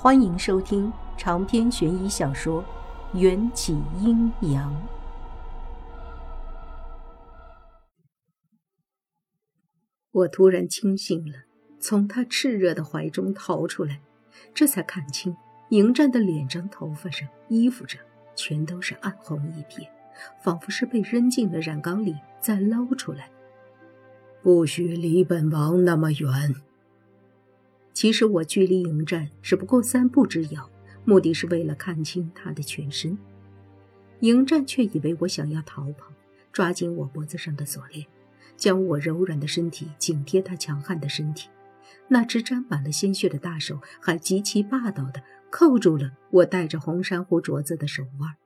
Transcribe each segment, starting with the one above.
欢迎收听长篇悬疑小说《缘起阴阳》。我突然清醒了，从他炽热的怀中逃出来，这才看清迎战的脸上、头发上、衣服上全都是暗红一片，仿佛是被扔进了染缸里再捞出来。不许离本王那么远。其实我距离迎战只不过三步之遥，目的是为了看清他的全身。迎战却以为我想要逃跑，抓紧我脖子上的锁链，将我柔软的身体紧贴他强悍的身体。那只沾满了鲜血的大手还极其霸道地扣住了我戴着红珊瑚镯子的手腕。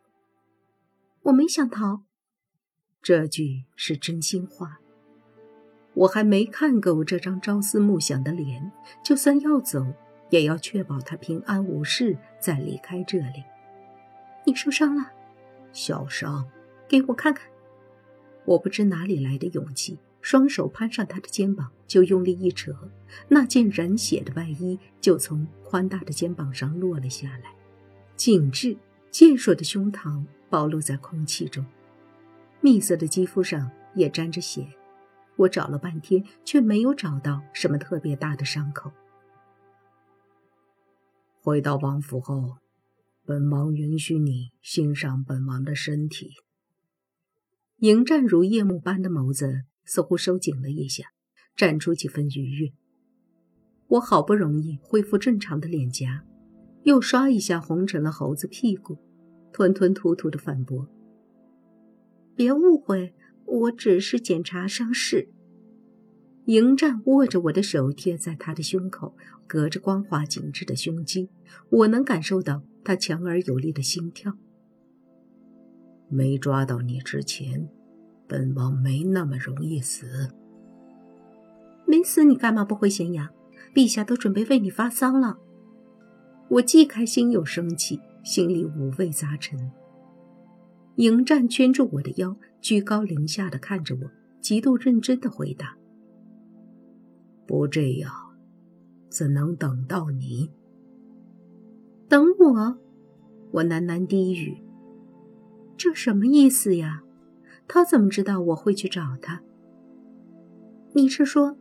我没想逃，这句是真心话。我还没看够这张朝思暮想的脸，就算要走，也要确保他平安无事再离开这里。你受伤了，小伤，给我看看。我不知哪里来的勇气，双手攀上他的肩膀，就用力一扯，那件染血的外衣就从宽大的肩膀上落了下来，紧致健硕的胸膛暴露在空气中，蜜色的肌肤上也沾着血。我找了半天，却没有找到什么特别大的伤口。回到王府后，本王允许你欣赏本王的身体。迎战如夜幕般的眸子似乎收紧了一下，绽出几分愉悦。我好不容易恢复正常的脸颊，又刷一下红成了猴子屁股，吞吞吐吐的反驳：“别误会。”我只是检查伤势。迎战握着我的手贴在他的胸口，隔着光滑紧致的胸肌，我能感受到他强而有力的心跳。没抓到你之前，本王没那么容易死。没死，你干嘛不回咸阳？陛下都准备为你发丧了。我既开心又生气，心里五味杂陈。迎战圈住我的腰，居高临下的看着我，极度认真的回答：“不这样，怎能等到你？等我？”我喃喃低语：“这什么意思呀？他怎么知道我会去找他？你是说，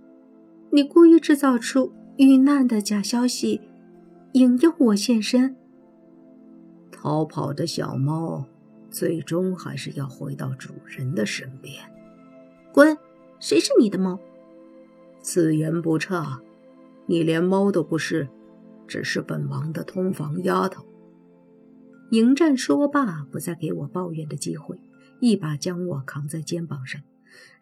你故意制造出遇难的假消息，引诱我现身？逃跑的小猫。”最终还是要回到主人的身边。滚！谁是你的猫？此言不差，你连猫都不是，只是本王的通房丫头。迎战说罢，不再给我抱怨的机会，一把将我扛在肩膀上，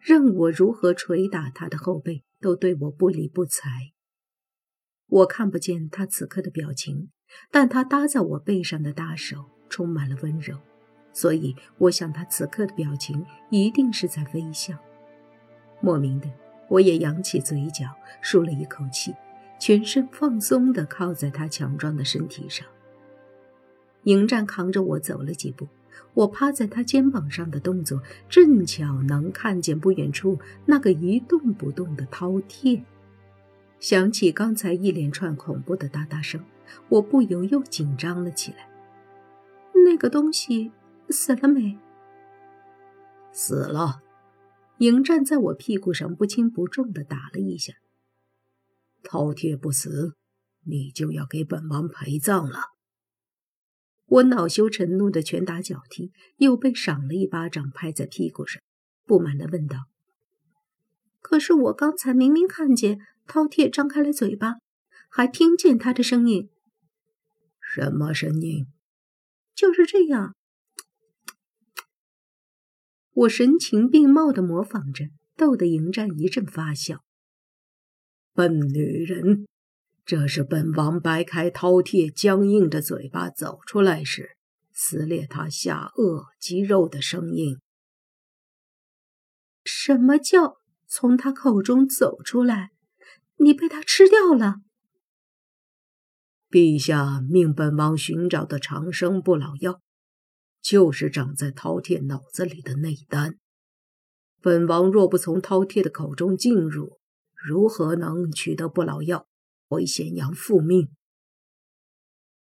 任我如何捶打他的后背，都对我不理不睬。我看不见他此刻的表情，但他搭在我背上的大手充满了温柔。所以，我想他此刻的表情一定是在微笑。莫名的，我也扬起嘴角，舒了一口气，全身放松地靠在他强壮的身体上。迎战扛着我走了几步，我趴在他肩膀上的动作，正巧能看见不远处那个一动不动的饕餮。想起刚才一连串恐怖的哒哒声，我不由又紧张了起来。那个东西。死了没？死了。迎战在我屁股上不轻不重的打了一下。饕餮不死，你就要给本王陪葬了。我恼羞成怒的拳打脚踢，又被赏了一巴掌拍在屁股上，不满的问道：“可是我刚才明明看见饕餮张开了嘴巴，还听见他的声音。什么声音？就是这样。”我神情并茂的模仿着，逗得迎战一阵发笑。笨女人，这是本王掰开饕餮僵硬的嘴巴走出来时，撕裂他下颚肌肉的声音。什么叫从他口中走出来？你被他吃掉了？陛下命本王寻找的长生不老药。就是长在饕餮脑子里的内丹，本王若不从饕餮的口中进入，如何能取得不老药，回咸阳复命？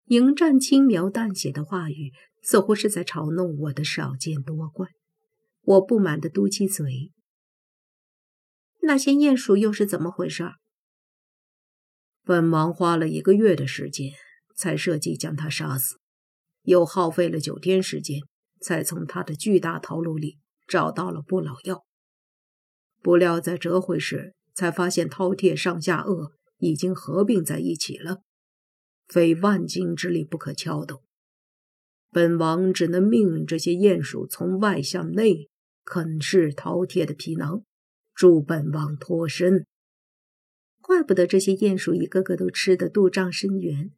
迎战轻描淡写的话语，似乎是在嘲弄我的少见多怪。我不满地嘟起嘴。那些鼹鼠又是怎么回事？本王花了一个月的时间才设计将他杀死，又耗费了九天时间才从他的巨大头颅里找到了不老药。不料在折回时，才发现饕餮上下颚已经合并在一起了，非万斤之力不可撬动。本王只能命这些鼹鼠从外向内啃噬饕餮的皮囊。助本王脱身，怪不得这些鼹鼠一个个都吃得肚胀深圆，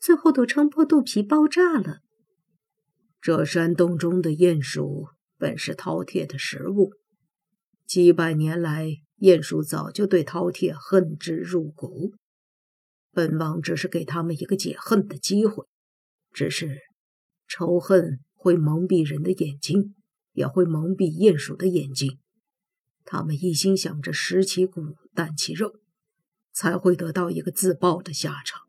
最后都撑破肚皮爆炸了。这山洞中的鼹鼠本是饕餮的食物，几百年来，鼹鼠早就对饕餮恨之入骨。本王只是给他们一个解恨的机会，只是仇恨会蒙蔽人的眼睛，也会蒙蔽鼹鼠的眼睛。他们一心想着食其骨，啖其肉，才会得到一个自爆的下场。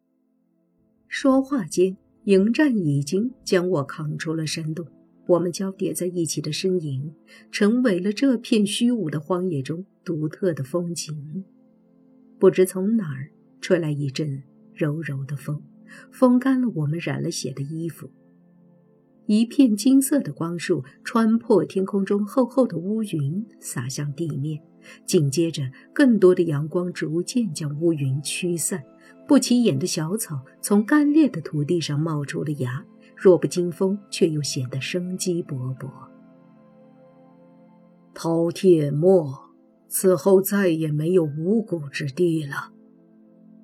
说话间，迎战已经将我扛出了山洞，我们交叠在一起的身影，成为了这片虚无的荒野中独特的风景。不知从哪儿吹来一阵柔柔的风，风干了我们染了血的衣服。一片金色的光束穿破天空中厚厚的乌云，洒向地面。紧接着，更多的阳光逐渐将乌云驱散。不起眼的小草从干裂的土地上冒出了芽，弱不禁风，却又显得生机勃勃。饕餮没，此后再也没有无谷之地了。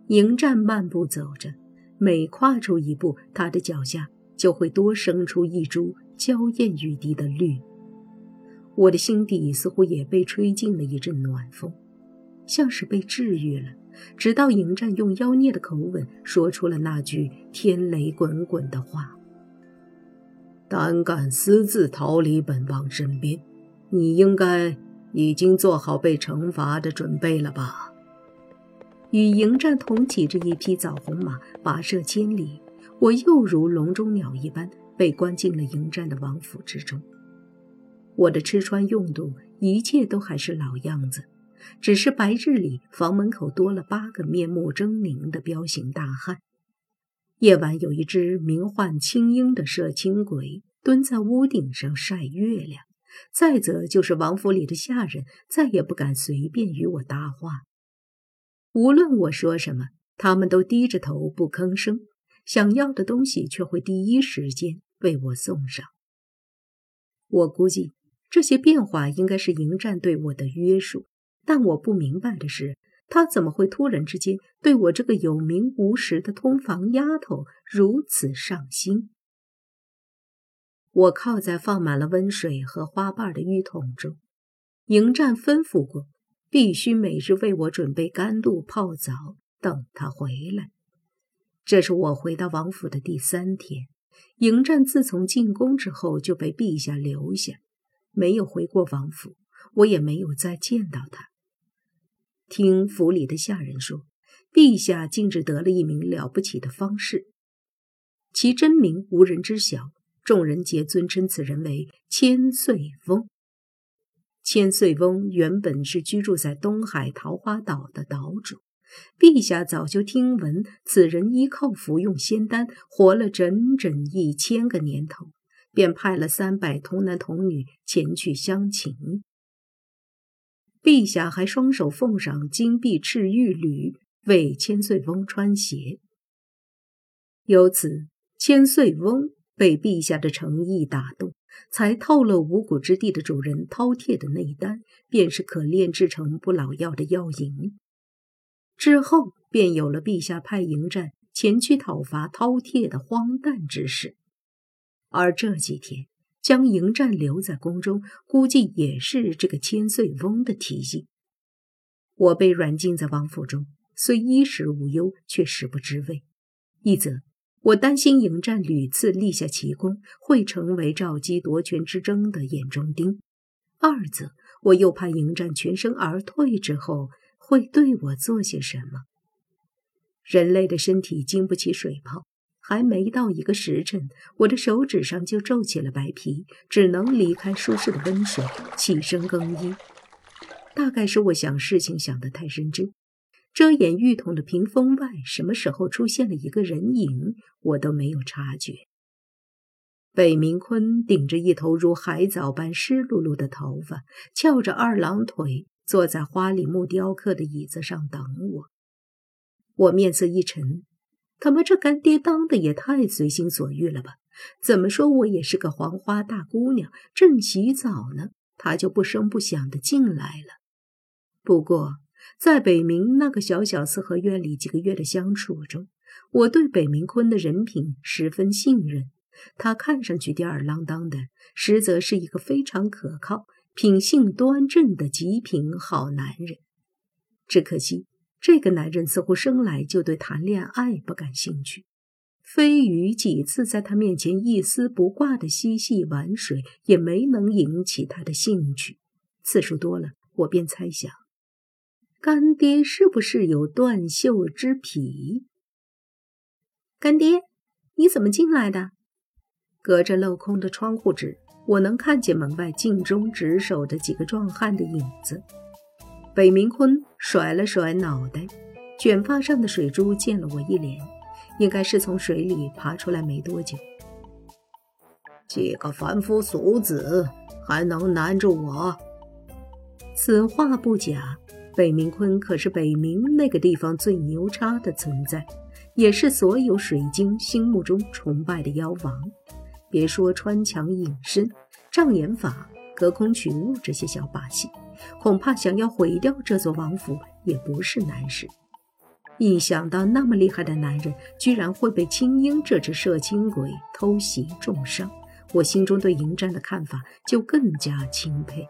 迎战漫步走着，每跨出一步，他的脚下。就会多生出一株娇艳欲滴的绿。我的心底似乎也被吹进了一阵暖风，像是被治愈了。直到迎战用妖孽的口吻说出了那句天雷滚滚的话：“胆敢私自逃离本王身边，你应该已经做好被惩罚的准备了吧？”与迎战同骑着一匹枣红马，跋涉千里。我又如笼中鸟一般被关进了迎战的王府之中。我的吃穿用度，一切都还是老样子，只是白日里房门口多了八个面目狰狞的彪形大汉，夜晚有一只名唤青鹰的射青鬼蹲在屋顶上晒月亮，再则就是王府里的下人再也不敢随便与我搭话，无论我说什么，他们都低着头不吭声。想要的东西却会第一时间为我送上。我估计这些变化应该是迎战对我的约束，但我不明白的是，他怎么会突然之间对我这个有名无实的通房丫头如此上心？我靠在放满了温水和花瓣的浴桶中，迎战吩咐过，必须每日为我准备甘露泡澡，等他回来。这是我回到王府的第三天。迎战自从进宫之后就被陛下留下，没有回过王府，我也没有再见到他。听府里的下人说，陛下竟只得了一名了不起的方士，其真名无人知晓，众人皆尊称此人为千岁翁。千岁翁原本是居住在东海桃花岛的岛主。陛下早就听闻此人依靠服用仙丹活了整整一千个年头，便派了三百童男童女前去相请。陛下还双手奉上金碧赤玉履为千岁翁穿鞋。由此，千岁翁被陛下的诚意打动，才透了五谷之地的主人饕餮的内丹，便是可炼制成不老药的药引。之后便有了陛下派迎战前去讨伐饕餮的荒诞之事，而这几天将迎战留在宫中，估计也是这个千岁翁的提议。我被软禁在王府中，虽衣食无忧，却食不知味。一则我担心迎战屡次立下奇功，会成为赵姬夺权之争的眼中钉；二则我又怕迎战全身而退之后。会对我做些什么？人类的身体经不起水泡，还没到一个时辰，我的手指上就皱起了白皮，只能离开舒适的温水，起身更衣。大概是我想事情想得太认真，遮掩浴桶的屏风外什么时候出现了一个人影，我都没有察觉。北明坤顶着一头如海藻般湿漉漉的头发，翘着二郎腿，坐在花梨木雕刻的椅子上等我。我面色一沉，他妈这干爹当的也太随心所欲了吧？怎么说我也是个黄花大姑娘，正洗澡呢，他就不声不响的进来了。不过，在北冥那个小小四合院里几个月的相处中，我对北冥坤的人品十分信任。他看上去吊儿郎当的，实则是一个非常可靠、品性端正的极品好男人。只可惜，这个男人似乎生来就对谈恋爱不感兴趣。飞鱼几次在他面前一丝不挂的嬉戏玩水，也没能引起他的兴趣。次数多了，我便猜想。干爹是不是有断袖之癖？干爹，你怎么进来的？隔着镂空的窗户纸，我能看见门外尽忠职守的几个壮汉的影子。北明坤甩了甩脑袋，卷发上的水珠溅了我一脸，应该是从水里爬出来没多久。几个凡夫俗子还能难住我？此话不假。北冥坤可是北冥那个地方最牛叉的存在，也是所有水晶心目中崇拜的妖王。别说穿墙隐身、障眼法、隔空取物这些小把戏，恐怕想要毁掉这座王府也不是难事。一想到那么厉害的男人居然会被青鹰这只摄青鬼偷袭重伤，我心中对迎战的看法就更加钦佩。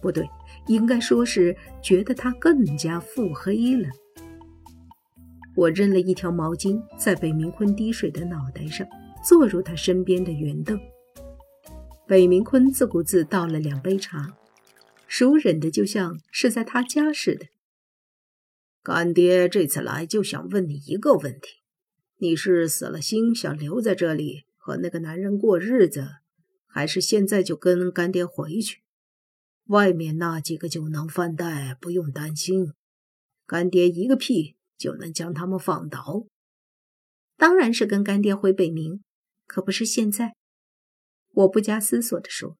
不对。应该说是觉得他更加腹黑了。我扔了一条毛巾在北明坤滴水的脑袋上，坐入他身边的圆凳。北明坤自顾自倒了两杯茶，熟稔的就像是在他家似的。干爹这次来就想问你一个问题：你是死了心想留在这里和那个男人过日子，还是现在就跟干爹回去？外面那几个酒囊饭袋不用担心，干爹一个屁就能将他们放倒。当然是跟干爹回北冥，可不是现在。我不加思索地说：“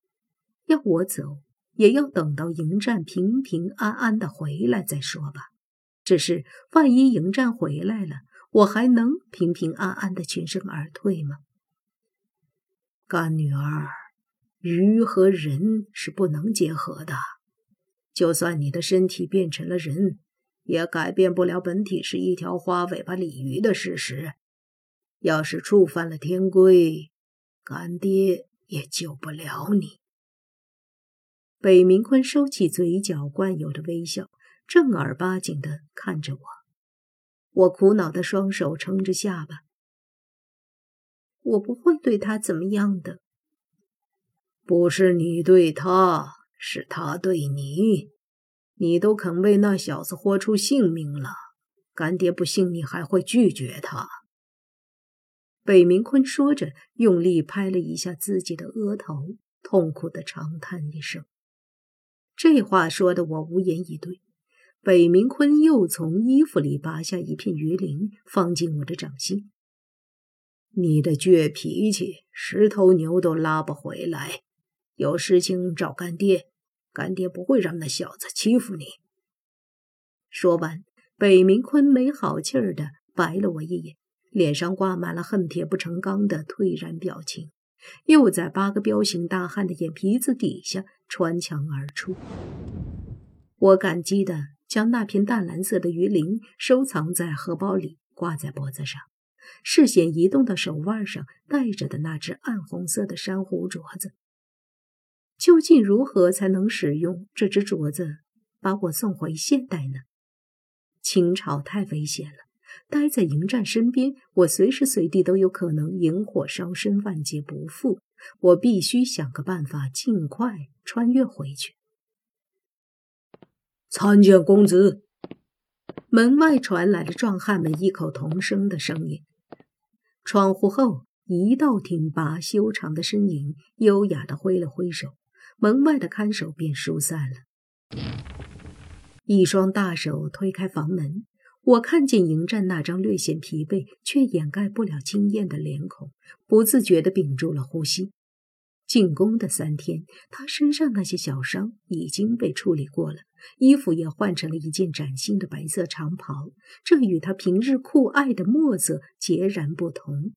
要我走，也要等到迎战平平安安的回来再说吧。只是万一迎战回来了，我还能平平安安的全身而退吗？”干女儿。鱼和人是不能结合的，就算你的身体变成了人，也改变不了本体是一条花尾巴鲤鱼的事实。要是触犯了天规，干爹也救不了你。北明坤收起嘴角惯有的微笑，正儿八经的看着我。我苦恼的双手撑着下巴，我不会对他怎么样的。不是你对他，是他对你。你都肯为那小子豁出性命了，干爹不信你还会拒绝他。北明坤说着，用力拍了一下自己的额头，痛苦的长叹一声。这话说的我无言以对。北明坤又从衣服里拔下一片鱼鳞，放进我的掌心。你的倔脾气，十头牛都拉不回来。有事情找干爹，干爹不会让那小子欺负你。说完，北明坤没好气儿的白了我一眼，脸上挂满了恨铁不成钢的退然表情，又在八个彪形大汉的眼皮子底下穿墙而出。我感激的将那片淡蓝色的鱼鳞收藏在荷包里，挂在脖子上，视线移动到手腕上戴着的那只暗红色的珊瑚镯子。究竟如何才能使用这只镯子把我送回现代呢？清朝太危险了，待在迎战身边，我随时随地都有可能引火烧身，万劫不复。我必须想个办法，尽快穿越回去。参见公子。门外传来了壮汉们异口同声的声音。窗户后，一道挺拔修长的身影优雅地挥了挥手，门外的看守便疏散了。一双大手推开房门，我看见迎战那张略显疲惫却掩盖不了惊艳的脸孔，不自觉地屏住了呼吸。进宫的三天，他身上那些小伤已经被处理过了，衣服也换成了一件崭新的白色长袍，这与他平日酷爱的墨色截然不同，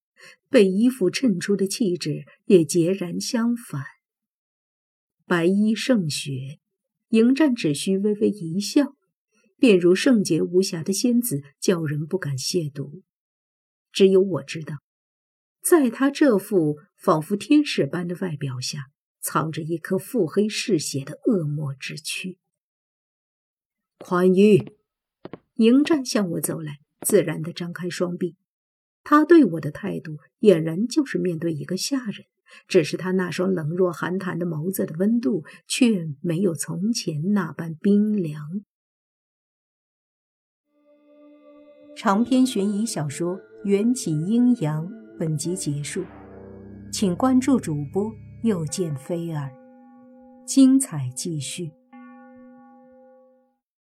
被衣服衬出的气质也截然相反。白衣胜雪，迎战只需微微一笑，便如圣洁无瑕的仙子，叫人不敢亵渎。只有我知道。在他这副仿佛天使般的外表下，藏着一颗腹黑嗜血的恶魔之躯。宽裕，迎战向我走来，自然地张开双臂。他对我的态度，俨然就是面对一个下人，只是他那双冷若寒潭的眸子的温度，却没有从前那般冰凉。长篇悬疑小说《缘起阴阳》。本集结束，请关注主播，又见菲儿，精彩继续。